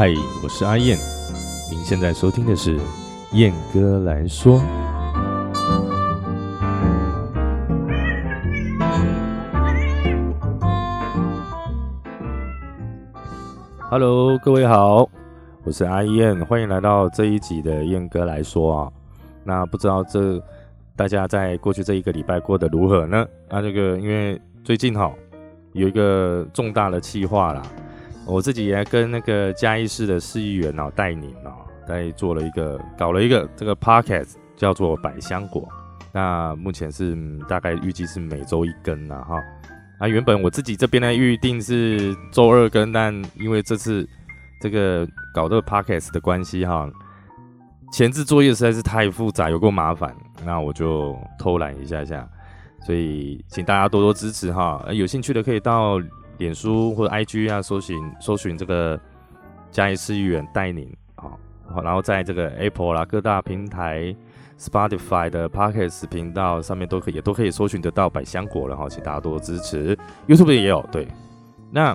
嗨，我是阿燕，您现在收听的是燕哥来说。Hello，各位好，我是阿燕，欢迎来到这一集的燕哥来说啊。那不知道这大家在过去这一个礼拜过得如何呢？啊，这个因为最近哈有一个重大的计划啦。我自己也跟那个嘉义市的市议员哦，戴宁哦，在做了一个搞了一个这个 podcast，叫做百香果。那目前是大概预计是每周一更呐哈。啊，原本我自己这边呢预定是周二更，但因为这次这个搞这个 podcast 的关系哈，前置作业实在是太复杂，有够麻烦，那我就偷懒一下下。所以请大家多多支持哈，有兴趣的可以到。脸书或者 IG 啊，搜寻搜寻这个嘉义市议员带领啊，然后在这个 Apple 啦各大平台、Spotify 的 Podcast 频道上面都可以，也都可以搜寻得到百香果了哈，请大家多多支持。YouTube 也有对。那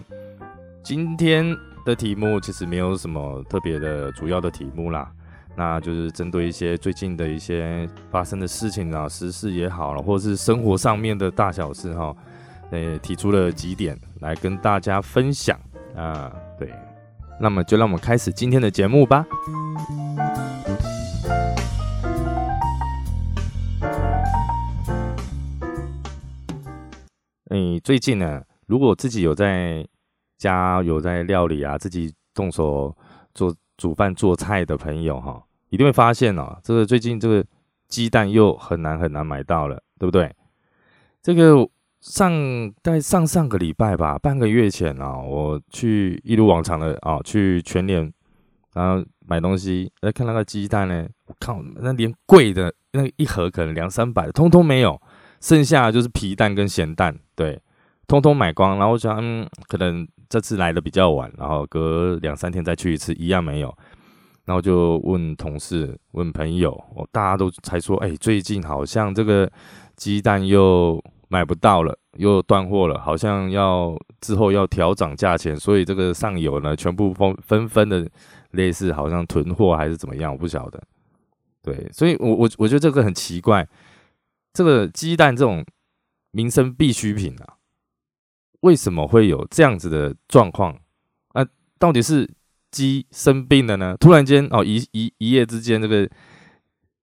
今天的题目其实没有什么特别的主要的题目啦，那就是针对一些最近的一些发生的事情啊，时事也好了，或者是生活上面的大小事哈。呃，提出了几点来跟大家分享啊，对，那么就让我们开始今天的节目吧。哎，最近呢，如果自己有在家有在料理啊，自己动手做煮饭做菜的朋友哈，一定会发现哦，这个最近这个鸡蛋又很难很难买到了，对不对？这个。上在上上个礼拜吧，半个月前啊，我去一如往常的啊，去全联，然后买东西，来看那个鸡蛋呢，我靠，那连贵的那一盒可能两三百，通通没有，剩下就是皮蛋跟咸蛋，对，通通买光。然后我想，嗯，可能这次来的比较晚，然后隔两三天再去一次，一样没有。然后就问同事、问朋友，我大家都才说，哎，最近好像这个鸡蛋又。买不到了，又断货了，好像要之后要调涨价钱，所以这个上游呢，全部纷纷纷的类似好像囤货还是怎么样，我不晓得。对，所以我我我觉得这个很奇怪，这个鸡蛋这种民生必需品啊，为什么会有这样子的状况？啊，到底是鸡生病了呢？突然间哦，一一一夜之间，这个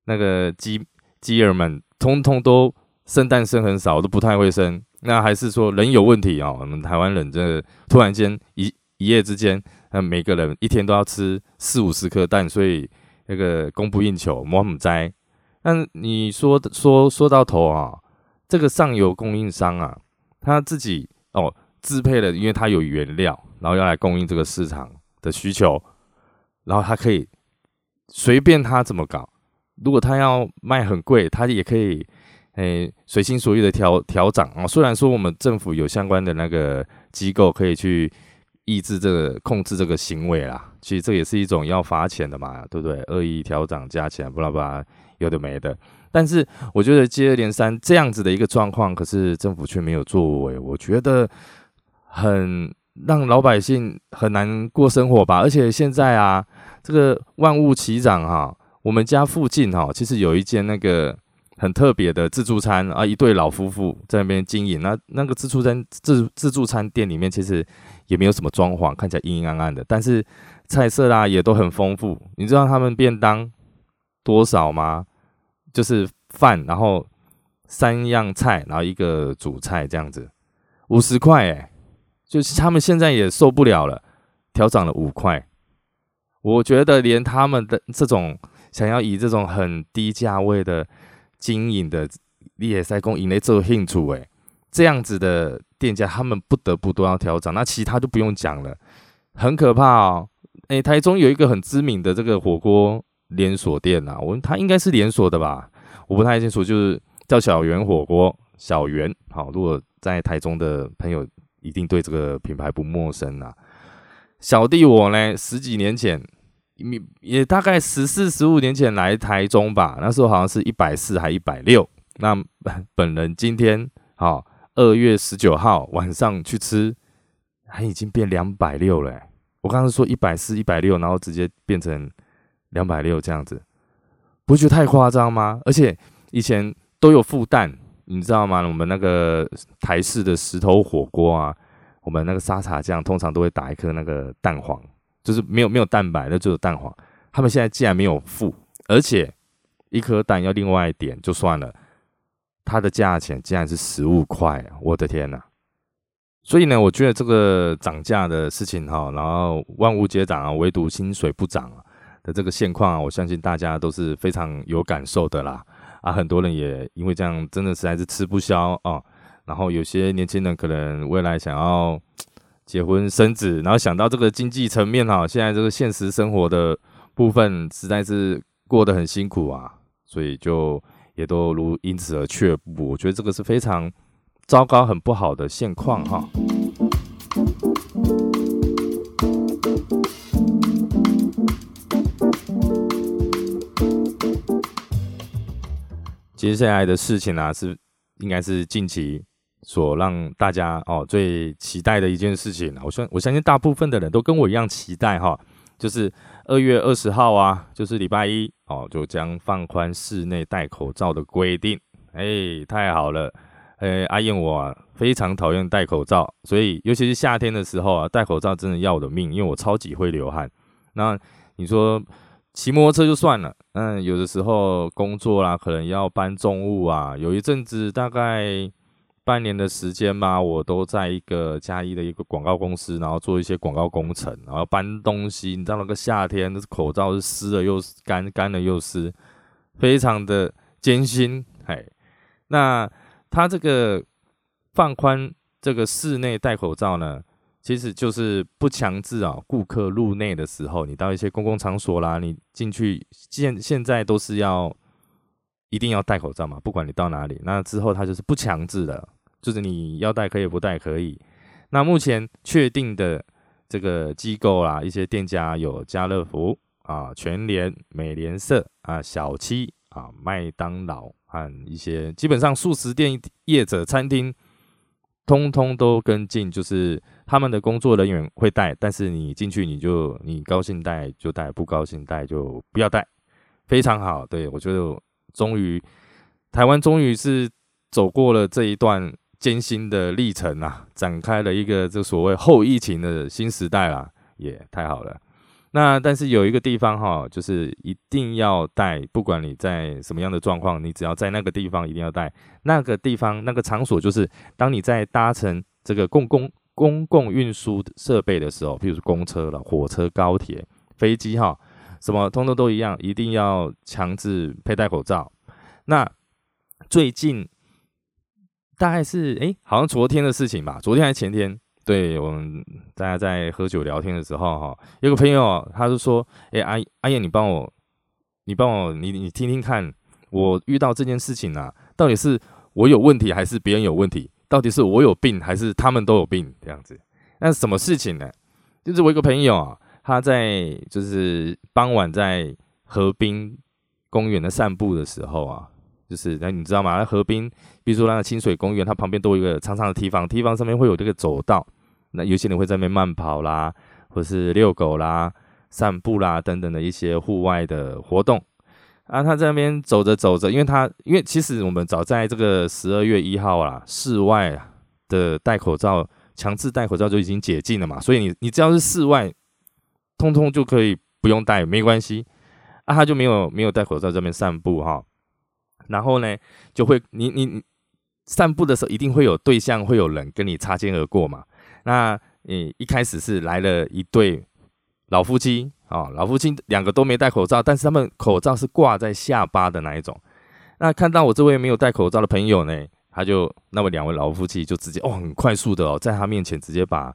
那个鸡鸡儿们通通都。生蛋生很少，都不太会生。那还是说人有问题啊？我们台湾人这突然间一一夜之间，呃，每个人一天都要吃四五十颗蛋，所以那个供不应求，摸不栽。那你说说说到头啊，这个上游供应商啊，他自己哦支配了，因为他有原料，然后要来供应这个市场的需求，然后他可以随便他怎么搞。如果他要卖很贵，他也可以。诶，随心所欲的调调涨啊！虽然说我们政府有相关的那个机构可以去抑制这个、控制这个行为啦，其实这也是一种要罚钱的嘛，对不对？恶意调涨价钱，不拉不拉，有的没的。但是我觉得接二连三这样子的一个状况，可是政府却没有作为，我觉得很让老百姓很难过生活吧。而且现在啊，这个万物齐涨哈，我们家附近哈，其实有一间那个。很特别的自助餐啊，一对老夫妇在那边经营。那那个自助餐自自助餐店里面其实也没有什么装潢，看起来阴阴暗暗的。但是菜色啦也都很丰富。你知道他们便当多少吗？就是饭，然后三样菜，然后一个主菜这样子，五十块诶，就是他们现在也受不了了，调涨了五块。我觉得连他们的这种想要以这种很低价位的。经营的你也在供营内做兴趣诶，这样子的店家，他们不得不都要调整。那其他就不用讲了，很可怕哦。诶，台中有一个很知名的这个火锅连锁店呐，我它应该是连锁的吧？我不太清楚，就是叫小圆火锅。小圆，好，如果在台中的朋友一定对这个品牌不陌生啊。小弟我呢，十几年前。也也大概十四十五年前来台中吧，那时候好像是一百四还一百六。那 本人今天好二月十九号晚上去吃，还已经变两百六了。我刚刚说一百四、一百六，然后直接变成两百六这样子，不觉得太夸张吗？而且以前都有附蛋，你知道吗？我们那个台式的石头火锅啊，我们那个沙茶酱通常都会打一颗那个蛋黄，就是没有没有蛋白，那就是蛋黄。他们现在既然没有附，而且一颗蛋要另外一点就算了，它的价钱竟然是十五块，我的天呐！所以呢，我觉得这个涨价的事情哈，然后万物皆涨啊，唯独薪水不涨的这个现况啊，我相信大家都是非常有感受的啦。啊，很多人也因为这样，真的实在是吃不消啊。然后有些年轻人可能未来想要结婚生子，然后想到这个经济层面哈，现在这个现实生活的部分实在是过得很辛苦啊，所以就也都如因此而却步。我觉得这个是非常。糟糕，很不好的现况哈。接下来的事情呢，是应该是近期所让大家哦最期待的一件事情我相我相信大部分的人都跟我一样期待哈，就是二月二十号啊，就是礼拜一哦，就将放宽室内戴口罩的规定。哎，太好了。呃，阿燕，我非常讨厌戴口罩，所以尤其是夏天的时候啊，戴口罩真的要我的命，因为我超级会流汗。那你说骑摩托车就算了，嗯，有的时候工作啦，可能要搬重物啊，有一阵子大概半年的时间吧，我都在一个嘉义的一个广告公司，然后做一些广告工程，然后搬东西。你知道那个夏天，口罩是湿了又干，干了又湿，非常的艰辛。嘿，那。它这个放宽这个室内戴口罩呢，其实就是不强制啊，顾客入内的时候，你到一些公共场所啦，你进去现现在都是要一定要戴口罩嘛，不管你到哪里。那之后它就是不强制的，就是你要带可以，不带可以。那目前确定的这个机构啦，一些店家有家乐福啊、全联、美联社啊、小七啊、麦当劳。和一些基本上素食店业者、餐厅，通通都跟进，就是他们的工作人员会带，但是你进去你就你高兴带就带，不高兴带就不要带，非常好。对我觉得终于台湾终于是走过了这一段艰辛的历程啊，展开了一个这所谓后疫情的新时代啦，也太好了。那但是有一个地方哈，就是一定要带，不管你在什么样的状况，你只要在那个地方一定要带。那个地方那个场所，就是当你在搭乘这个公共公共运输设备的时候，譬如说公车了、火车、高铁、飞机哈，什么通通都一样，一定要强制佩戴口罩。那最近大概是哎，好像昨天的事情吧，昨天还是前天。对我们大家在喝酒聊天的时候，哈，有个朋友他就说：“哎，阿阿燕，你帮我，你帮我，你你听听看，我遇到这件事情啊，到底是我有问题还是别人有问题？到底是我有病还是他们都有病？这样子，那什么事情呢？就是我一个朋友啊，他在就是傍晚在河滨公园的散步的时候啊。”就是那你知道吗？那河滨，比如说那个清水公园，它旁边都有一个长长的堤防，堤防上面会有这个走道。那有些人会在那边慢跑啦，或是遛狗啦、散步啦等等的一些户外的活动。啊，他在那边走着走着，因为他因为其实我们早在这个十二月一号啊，室外的戴口罩强制戴口罩就已经解禁了嘛，所以你你只要是室外，通通就可以不用戴，没关系。啊，他就没有没有戴口罩在那边散步哈。然后呢，就会你你散步的时候，一定会有对象，会有人跟你擦肩而过嘛。那你一开始是来了一对老夫妻啊，老夫妻两个都没戴口罩，但是他们口罩是挂在下巴的那一种。那看到我这位没有戴口罩的朋友呢，他就那么两位老夫妻就直接哦，很快速的哦，在他面前直接把，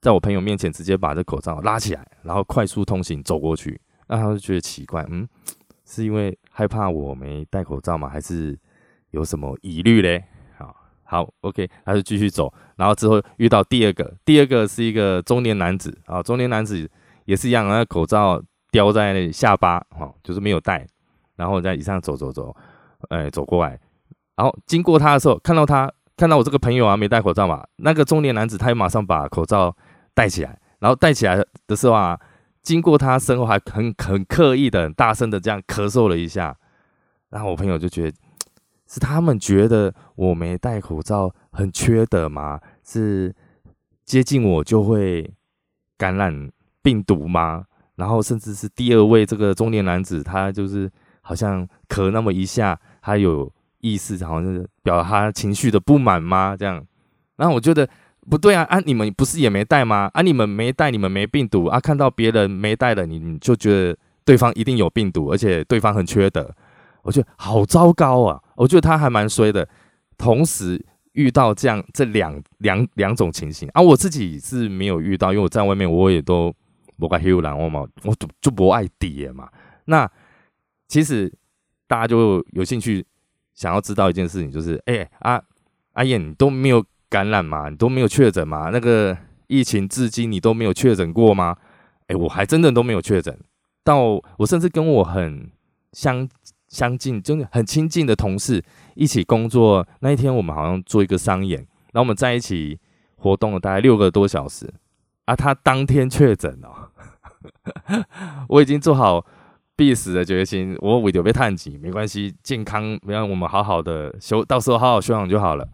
在我朋友面前直接把这口罩拉起来，然后快速通行走过去。那他就觉得奇怪，嗯。是因为害怕我没戴口罩吗？还是有什么疑虑嘞？好，好，OK，他就继续走。然后之后遇到第二个，第二个是一个中年男子啊，中年男子也是一样，那口罩叼在下巴，哈，就是没有戴。然后在以上走走走，哎，走过来，然后经过他的时候，看到他看到我这个朋友啊没戴口罩嘛，那个中年男子他又马上把口罩戴起来，然后戴起来的时候啊，经过他身后还很很刻意的、很大声的这样咳嗽了一下，然后我朋友就觉得是他们觉得我没戴口罩很缺德吗？是接近我就会感染病毒吗？然后甚至是第二位这个中年男子，他就是好像咳那么一下，他有意思，好像是表达他情绪的不满吗？这样，然后我觉得。不对啊！啊，你们不是也没带吗？啊，你们没带，你们没病毒啊？看到别人没带了，你你就觉得对方一定有病毒，而且对方很缺德，我觉得好糟糕啊！我觉得他还蛮衰的。同时遇到这样这两两两种情形啊，我自己是没有遇到，因为我在外面我也都不敢 h 然后嘛，我就就不爱叠嘛。那其实大家就有兴趣想要知道一件事情，就是哎啊阿燕你都没有。感染嘛，你都没有确诊嘛？那个疫情至今你都没有确诊过吗？哎，我还真的都没有确诊。到我甚至跟我很相相近，真的很亲近的同事一起工作那一天，我们好像做一个商演，然后我们在一起活动了大概六个多小时。啊，他当天确诊了，我已经做好必死的决心，我尾流被探及没关系，健康让我们好好的休，到时候好好休养就好了。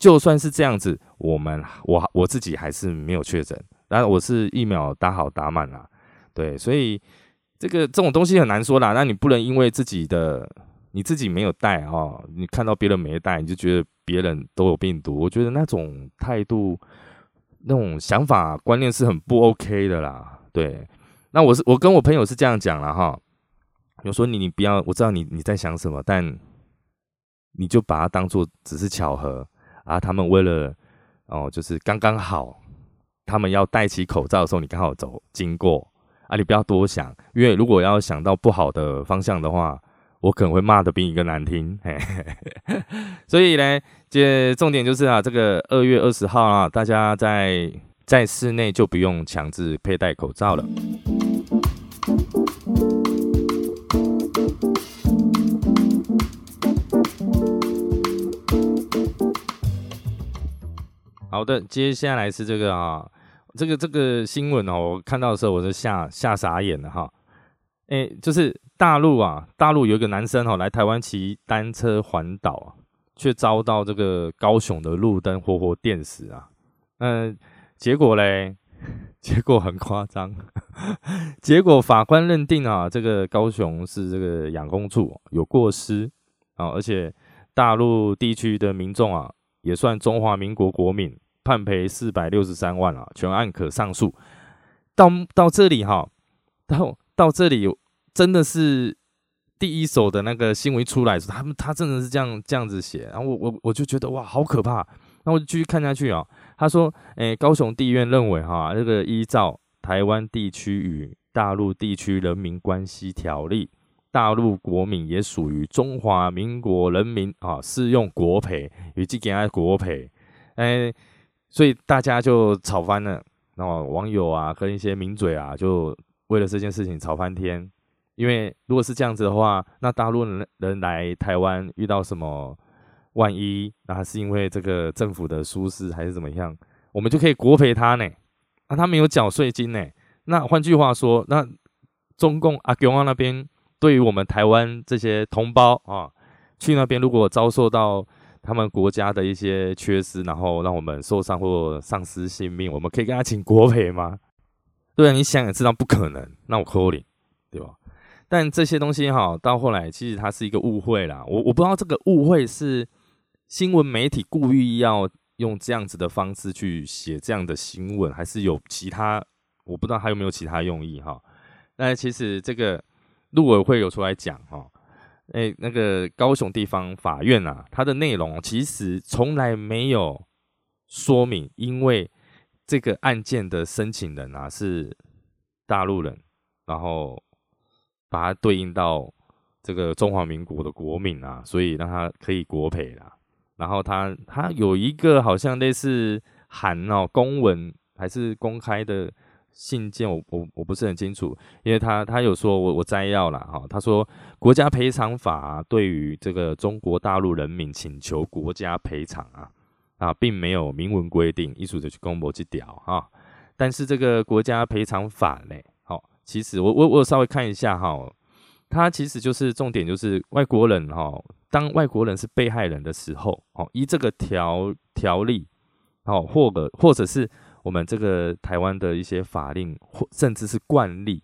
就算是这样子，我们我我自己还是没有确诊，然我是疫苗打好打满了，对，所以这个这种东西很难说啦。那你不能因为自己的你自己没有带哦，你看到别人没带，你就觉得别人都有病毒。我觉得那种态度、那种想法、观念是很不 OK 的啦。对，那我是我跟我朋友是这样讲了哈，我说你你不要，我知道你你在想什么，但你就把它当做只是巧合。啊，他们为了哦，就是刚刚好，他们要戴起口罩的时候，你刚好走经过啊，你不要多想，因为如果要想到不好的方向的话，我可能会骂的比你更难听。嘿 所以呢，这重点就是啊，这个二月二十号啊，大家在在室内就不用强制佩戴口罩了。好的，接下来是这个啊，这个这个新闻哦，我看到的时候我就吓吓傻眼了哈。哎，就是大陆啊，大陆有一个男生哈来台湾骑单车环岛啊，却遭到这个高雄的路灯活活电死啊。嗯，结果嘞，结果很夸张，结果法官认定啊，这个高雄是这个养公处有过失啊，而且大陆地区的民众啊。也算中华民国国民判赔四百六十三万啊，全案可上诉。到到这里哈，到到这里真的是第一手的那个新闻出来的时候，他们他真的是这样这样子写，然后我我我就觉得哇，好可怕。那我就继续看下去啊。他说，诶，高雄地院认为哈，这个依照台湾地区与大陆地区人民关系条例。大陆国民也属于中华民国人民啊，适用国赔，以及给他国赔，哎，所以大家就吵翻了。然后网友啊，跟一些名嘴啊，就为了这件事情吵翻天。因为如果是这样子的话，那大陆人人来台湾遇到什么，万一那是因为这个政府的疏失还是怎么样，我们就可以国赔他呢？啊，他没有缴税金呢。那换句话说，那中共阿公那边。对于我们台湾这些同胞啊，去那边如果遭受到他们国家的一些缺失，然后让我们受伤或丧失性命，我们可以跟他请国赔吗？对啊，你想也知道不可能，那我扣你，对吧？但这些东西哈，到后来其实它是一个误会啦。我我不知道这个误会是新闻媒体故意要用这样子的方式去写这样的新闻，还是有其他？我不知道还有没有其他用意哈。那其实这个。陆委会有出来讲哈，哎，那个高雄地方法院啊，它的内容其实从来没有说明，因为这个案件的申请人啊是大陆人，然后把它对应到这个中华民国的国民啊，所以让他可以国赔啦。然后他他有一个好像类似函哦公文还是公开的。信件我我我不是很清楚，因为他他有说我我摘要了哈，他说国家赔偿法对于这个中国大陆人民请求国家赔偿啊啊，并没有明文规定，艺术的去公布去屌哈，但是这个国家赔偿法嘞，好，其实我我我稍微看一下哈，它其实就是重点就是外国人哈，当外国人是被害人的时候，哦，依这个条条例，哦，或者或者是我们这个台湾的一些法令或甚至是惯例，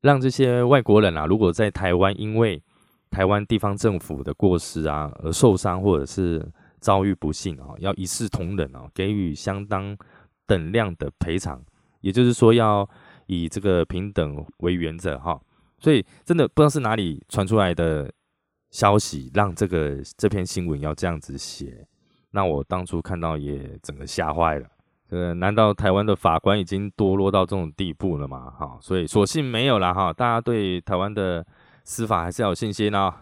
让这些外国人啊，如果在台湾因为台湾地方政府的过失啊而受伤或者是遭遇不幸啊，要一视同仁啊，给予相当。等量的赔偿，也就是说要以这个平等为原则哈，所以真的不知道是哪里传出来的消息，让这个这篇新闻要这样子写，那我当初看到也整个吓坏了。呃，难道台湾的法官已经堕落到这种地步了吗？哈，所以索性没有了哈，大家对台湾的司法还是要有信心哦。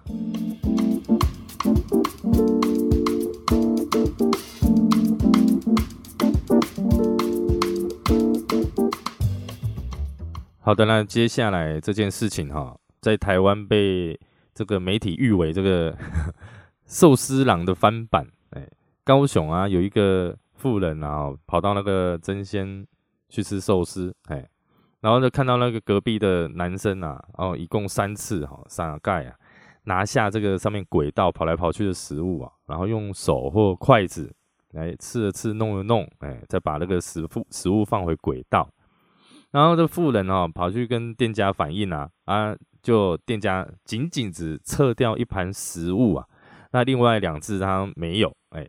好的，那接下来这件事情哈，在台湾被这个媒体誉为这个 寿司郎的翻版。哎，高雄啊，有一个富人啊，跑到那个真仙去吃寿司，哎，然后就看到那个隔壁的男生啊，哦，一共三次哈，三盖啊，拿下这个上面轨道跑来跑去的食物啊，然后用手或筷子来吃了吃，弄了弄，哎，再把那个食物食物放回轨道。然后这富人哦，跑去跟店家反映啊，啊，就店家仅仅只撤掉一盘食物啊，那另外两次他没有，哎，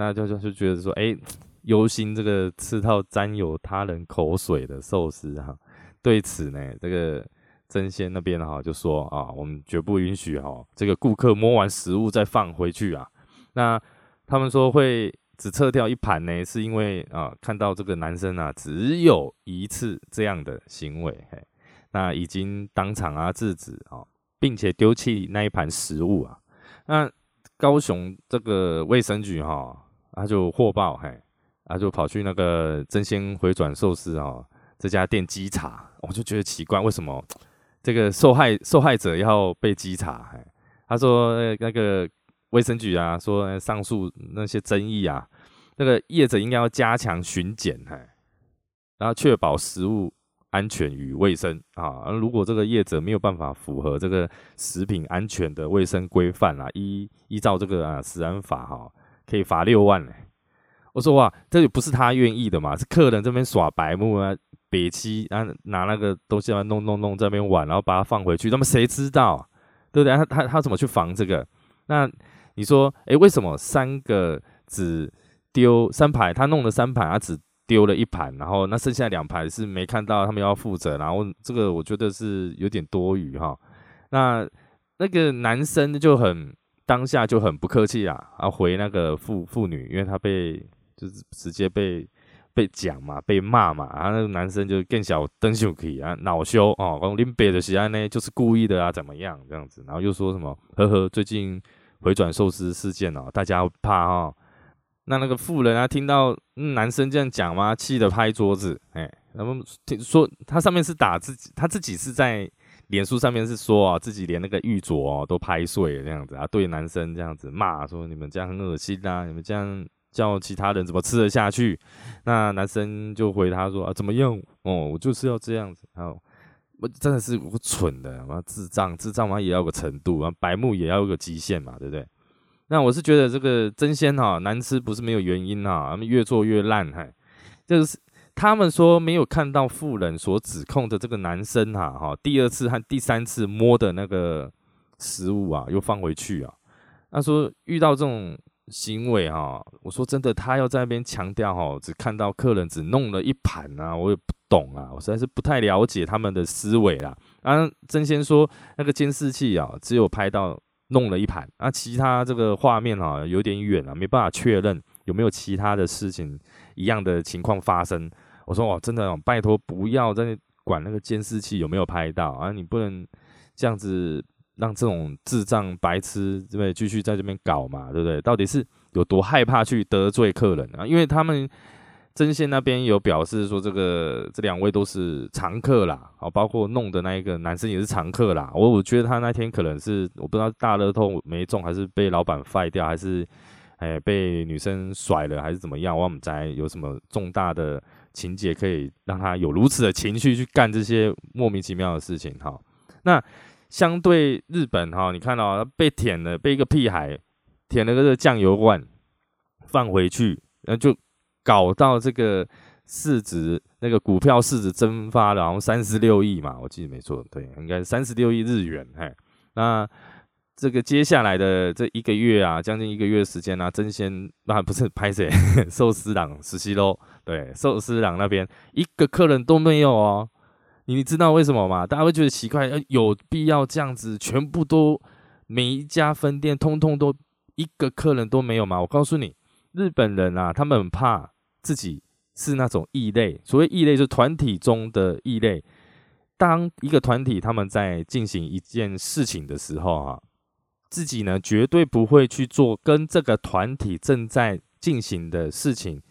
那就就就觉得说，哎，忧心这个吃到沾有他人口水的寿司哈，对此呢，这个真仙那边哈就说啊，我们绝不允许哈，这个顾客摸完食物再放回去啊，那他们说会。只撤掉一盘呢，是因为啊，看到这个男生啊，只有一次这样的行为，嘿，那已经当场啊制止啊，并且丢弃那一盘食物啊。那高雄这个卫生局哈，他就获报，嘿，他就跑去那个真鲜回转寿司啊这家店稽查，我就觉得奇怪，为什么这个受害受害者要被稽查？嘿，他说那个。卫生局啊，说上述那些争议啊，那个业者应该要加强巡检，嘿，然后确保食物安全与卫生啊。如果这个业者没有办法符合这个食品安全的卫生规范啊，依依照这个啊食安法哈，可以罚六万嘞。我说哇，这也不是他愿意的嘛，是客人这边耍白目啊，北七啊拿那个东西来弄弄弄这边玩，然后把它放回去，那么谁知道，对不对？他他他怎么去防这个？那？你说，哎，为什么三个只丢三排？他弄了三排，他只丢了一盘，然后那剩下两排是没看到，他们要负责。然后这个我觉得是有点多余哈。那那个男生就很当下就很不客气啊，啊回那个妇妇女，因为他被就是直接被被讲嘛，被骂嘛，然后那个男生就更小登秀可以啊，恼羞哦，讲林北的喜安呢就是故意的啊，怎么样这样子？然后又说什么呵呵，最近。回转寿司事件哦，大家怕哈。那那个妇人啊，听到男生这样讲嘛，气得拍桌子。哎，他们听说他上面是打自己，他自己是在脸书上面是说啊，自己连那个玉镯哦都拍碎了这样子啊，对男生这样子骂说你们这样很恶心啊，你们这样叫其他人怎么吃得下去？那男生就回他说啊，怎么样？哦，我就是要这样子。然后。我真的是我蠢的，妈智障，智障嘛也要个程度啊，白目也要有个极限嘛，对不对？那我是觉得这个真鲜哈难吃不是没有原因哈，他们越做越烂哈，就是他们说没有看到富人所指控的这个男生哈哈，第二次和第三次摸的那个食物啊又放回去啊，他说遇到这种。行为哈，我说真的，他要在那边强调哈，只看到客人只弄了一盘啊，我也不懂啊，我实在是不太了解他们的思维啦。啊，真先说那个监视器啊，只有拍到弄了一盘，啊，其他这个画面啊有点远啊，没办法确认有没有其他的事情一样的情况发生。我说哦，真的哦拜托不要在管那个监视器有没有拍到啊，你不能这样子。让这种智障白痴对不对继续在这边搞嘛，对不对？到底是有多害怕去得罪客人啊？因为他们针线那边有表示说，这个这两位都是常客啦，好，包括弄的那一个男生也是常客啦。我我觉得他那天可能是我不知道大乐透没中，还是被老板废掉，还是哎被女生甩了，还是怎么样？我们在有什么重大的情节可以让他有如此的情绪去干这些莫名其妙的事情？哈，那相对日本哈，你看到被舔了，被一个屁孩舔了个酱油罐放回去，然后就搞到这个市值那个股票市值蒸发了，然后三十六亿嘛，我记得没错，对，应该三十六亿日元，嘿，那。这个接下来的这一个月啊，将近一个月时间啊，真仙那不是拍谁 寿司郎实习喽？对，寿司郎那边一个客人都没有哦。你知道为什么吗？大家会觉得奇怪，有必要这样子，全部都每一家分店通通都一个客人都没有吗？我告诉你，日本人啊，他们很怕自己是那种异类。所谓异类，就是团体中的异类。当一个团体他们在进行一件事情的时候啊。自己呢，绝对不会去做跟这个团体正在进行的事情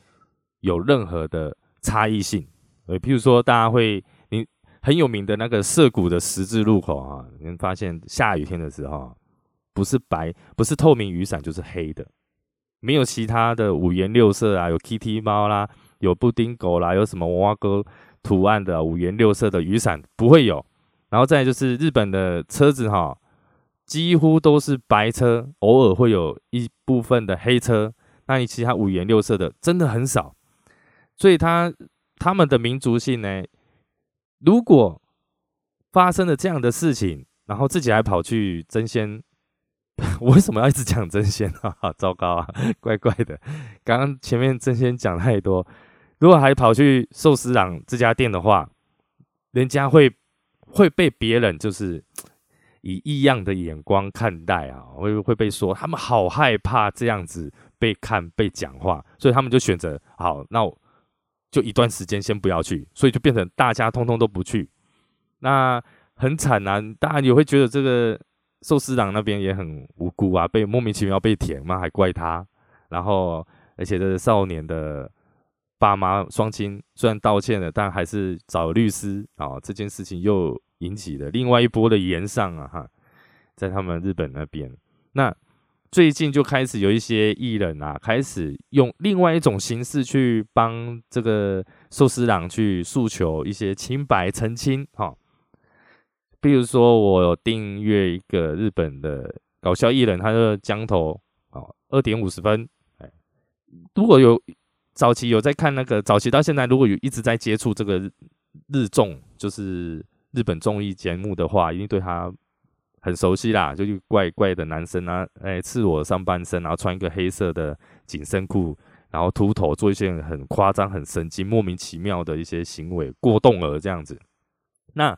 有任何的差异性。呃，譬如说，大家会，你很有名的那个涩谷的十字路口啊，你会发现下雨天的时候，不是白，不是透明雨伞，就是黑的，没有其他的五颜六色啊，有 Kitty 猫啦，有布丁狗啦，有什么娃娃哥图案的五颜六色的雨伞不会有。然后再就是日本的车子哈。几乎都是白车，偶尔会有一部分的黑车，那你其他五颜六色的真的很少。所以他他们的民族性呢，如果发生了这样的事情，然后自己还跑去争先，我为什么要一直讲争先啊？糟糕啊，怪怪的。刚刚前面争先讲太多，如果还跑去寿司郎这家店的话，人家会会被别人就是。以异样的眼光看待啊，会会被说他们好害怕这样子被看被讲话，所以他们就选择好，那我就一段时间先不要去，所以就变成大家通通都不去，那很惨啊！当然也会觉得这个寿司郎那边也很无辜啊，被莫名其妙被舔嘛，还怪他，然后而且这少年的爸妈双亲虽然道歉了，但还是找律师啊，这件事情又。引起的另外一波的延上啊，哈，在他们日本那边，那最近就开始有一些艺人啊，开始用另外一种形式去帮这个寿司郎去诉求一些清白澄清，哈，比如说我有订阅一个日本的搞笑艺人，他的江头哦，二点五十分，哎，如果有早期有在看那个早期到现在，如果有一直在接触这个日综，就是。日本综艺节目的话，一定对他很熟悉啦。就是怪怪的男生啊，哎，赤裸上半身，然后穿一个黑色的紧身裤，然后秃头，做一些很夸张、很神经、莫名其妙的一些行为，过动儿这样子。那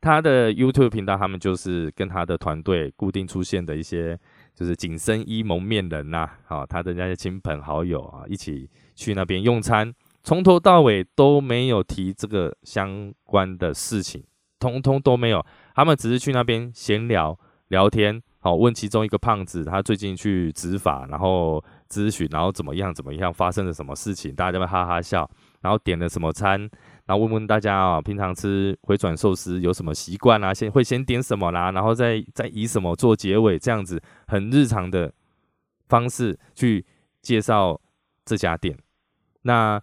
他的 YouTube 频道，他们就是跟他的团队固定出现的一些，就是紧身衣蒙面人呐，啊，他的那些亲朋好友啊，一起去那边用餐，从头到尾都没有提这个相关的事情。通通都没有，他们只是去那边闲聊聊天，好问其中一个胖子，他最近去执法，然后咨询，然后怎么样怎么样，发生了什么事情，大家会哈哈笑，然后点了什么餐，然后问问大家啊，平常吃回转寿司有什么习惯啊？先会先点什么啦，然后再再以什么做结尾，这样子很日常的方式去介绍这家店，那。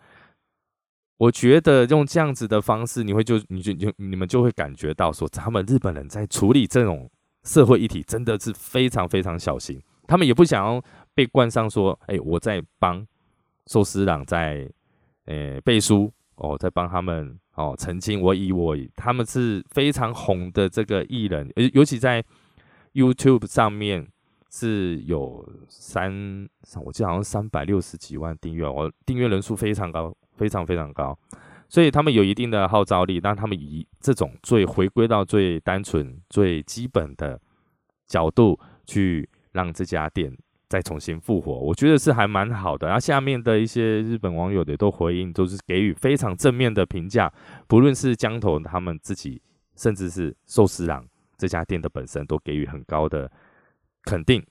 我觉得用这样子的方式，你会就你就就你们就会感觉到说，他们日本人在处理这种社会议题真的是非常非常小心。他们也不想要被冠上说，哎，我在帮寿司郎在呃背书哦，在帮他们哦澄清。我以我他们是非常红的这个艺人，尤尤其在 YouTube 上面是有三，我记得好像三百六十几万订阅，我订阅人数非常高。非常非常高，所以他们有一定的号召力。让他们以这种最回归到最单纯、最基本的角度去让这家店再重新复活，我觉得是还蛮好的。然后下面的一些日本网友也都回应，都是给予非常正面的评价。不论是江头他们自己，甚至是寿司郎这家店的本身，都给予很高的肯定。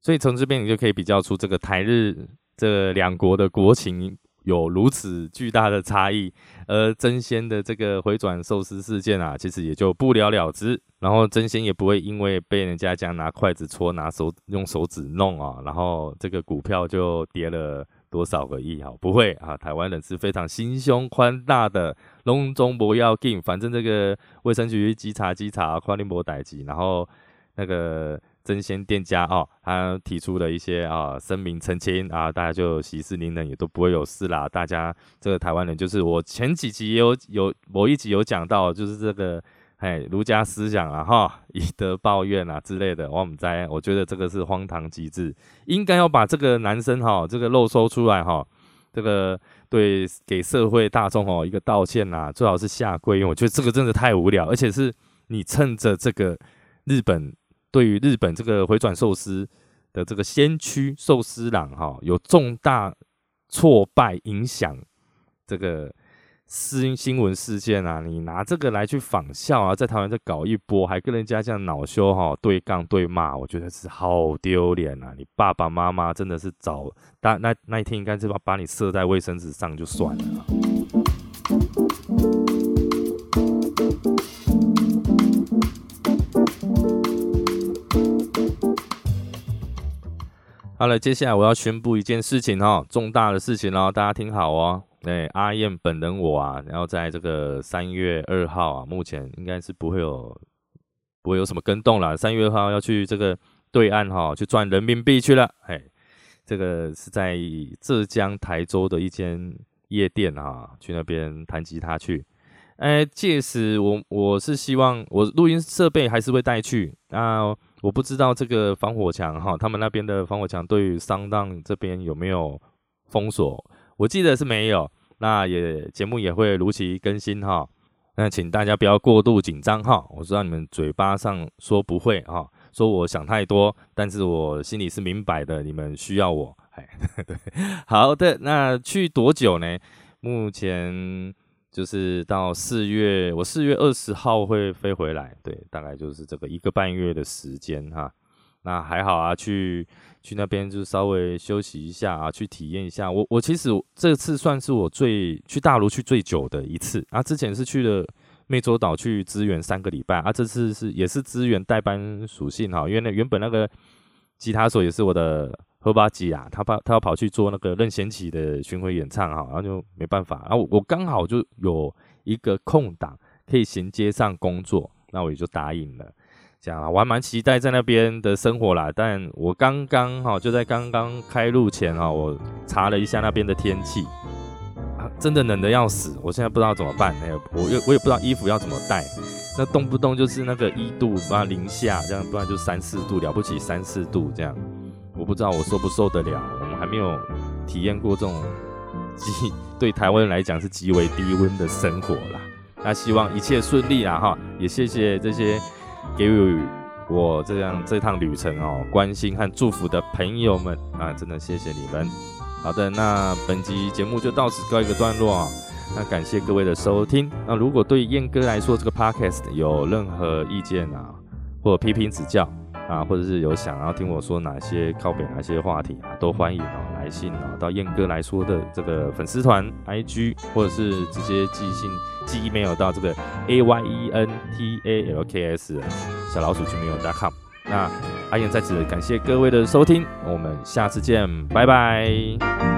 所以从这边你就可以比较出这个台日这两国的国情。有如此巨大的差异，而真仙的这个回转寿司事件啊，其实也就不了了之。然后真仙也不会因为被人家这样拿筷子戳、拿手用手指弄啊，然后这个股票就跌了多少个亿哈？不会啊，台湾人是非常心胸宽大的，隆中不要紧，反正这个卫生局稽查稽查，跨林博逮及，然后那个真鲜店家哦，他提出了一些啊声明澄清啊，大家就息事宁人，也都不会有事啦。大家这个台湾人就是我前几集也有有某一集有讲到，就是这个。哎，儒家思想啊，哈，以德报怨啊之类的，我们在，我觉得这个是荒唐极致，应该要把这个男生哈，这个漏收出来哈，这个对给社会大众哦一个道歉呐，最好是下跪，因为我觉得这个真的太无聊，而且是你趁着这个日本对于日本这个回转寿司的这个先驱寿司郎哈，有重大挫败影响这个。新新闻事件啊，你拿这个来去仿效啊，在台湾再搞一波，还跟人家这样恼羞哈，对杠对骂，我觉得是好丢脸啊！你爸爸妈妈真的是早，那那那一天应该是把把你射在卫生纸上就算了。好了，接下来我要宣布一件事情哦，重大的事情哦，大家听好哦。哎，阿燕本人我啊，然后在这个三月二号啊，目前应该是不会有不会有什么跟动了。三月二号要去这个对岸哈，去赚人民币去了。哎，这个是在浙江台州的一间夜店哈，去那边弹吉他去。哎，届时我我是希望我录音设备还是会带去啊，我不知道这个防火墙哈，他们那边的防火墙对于商档这边有没有封锁？我记得是没有，那也节目也会如期更新哈。那请大家不要过度紧张哈。我知道你们嘴巴上说不会哈，说我想太多，但是我心里是明白的，你们需要我。哎，对，好的，那去多久呢？目前就是到四月，我四月二十号会飞回来，对，大概就是这个一个半月的时间哈。那还好啊，去。去那边就稍微休息一下啊，去体验一下。我我其实这次算是我最去大陆去最久的一次啊。之前是去了湄洲岛去支援三个礼拜啊，这次是也是支援代班属性哈。因为那原本那个吉他手也是我的荷巴吉啊，他跑他要跑去做那个任贤齐的巡回演唱哈，然后就没办法。然后我刚好就有一个空档可以衔接上工作，那我也就答应了。这样啊，我还蛮期待在那边的生活啦。但我刚刚哈，就在刚刚开路前哈，我查了一下那边的天气，啊，真的冷的要死。我现在不知道怎么办，哎，我又我也不知道衣服要怎么带。那动不动就是那个一度啊零下这样，不然就三四度，了不起三四度这样。我不知道我受不受得了。我们还没有体验过这种极对台湾人来讲是极为低温的生活啦。那希望一切顺利啦哈，也谢谢这些。给予我这样这趟旅程哦，关心和祝福的朋友们啊，真的谢谢你们。好的，那本集节目就到此告一个段落啊。那感谢各位的收听。那如果对燕哥来说这个 podcast 有任何意见啊，或批评指教。啊，或者是有想要听我说哪些靠北哪些话题啊，都欢迎啊来信啊到燕哥来说的这个粉丝团 IG，或者是直接寄信寄 email 到这个 A Y E N T A L K S 小老鼠群没有 .com。那阿燕在此感谢各位的收听，我们下次见，拜拜。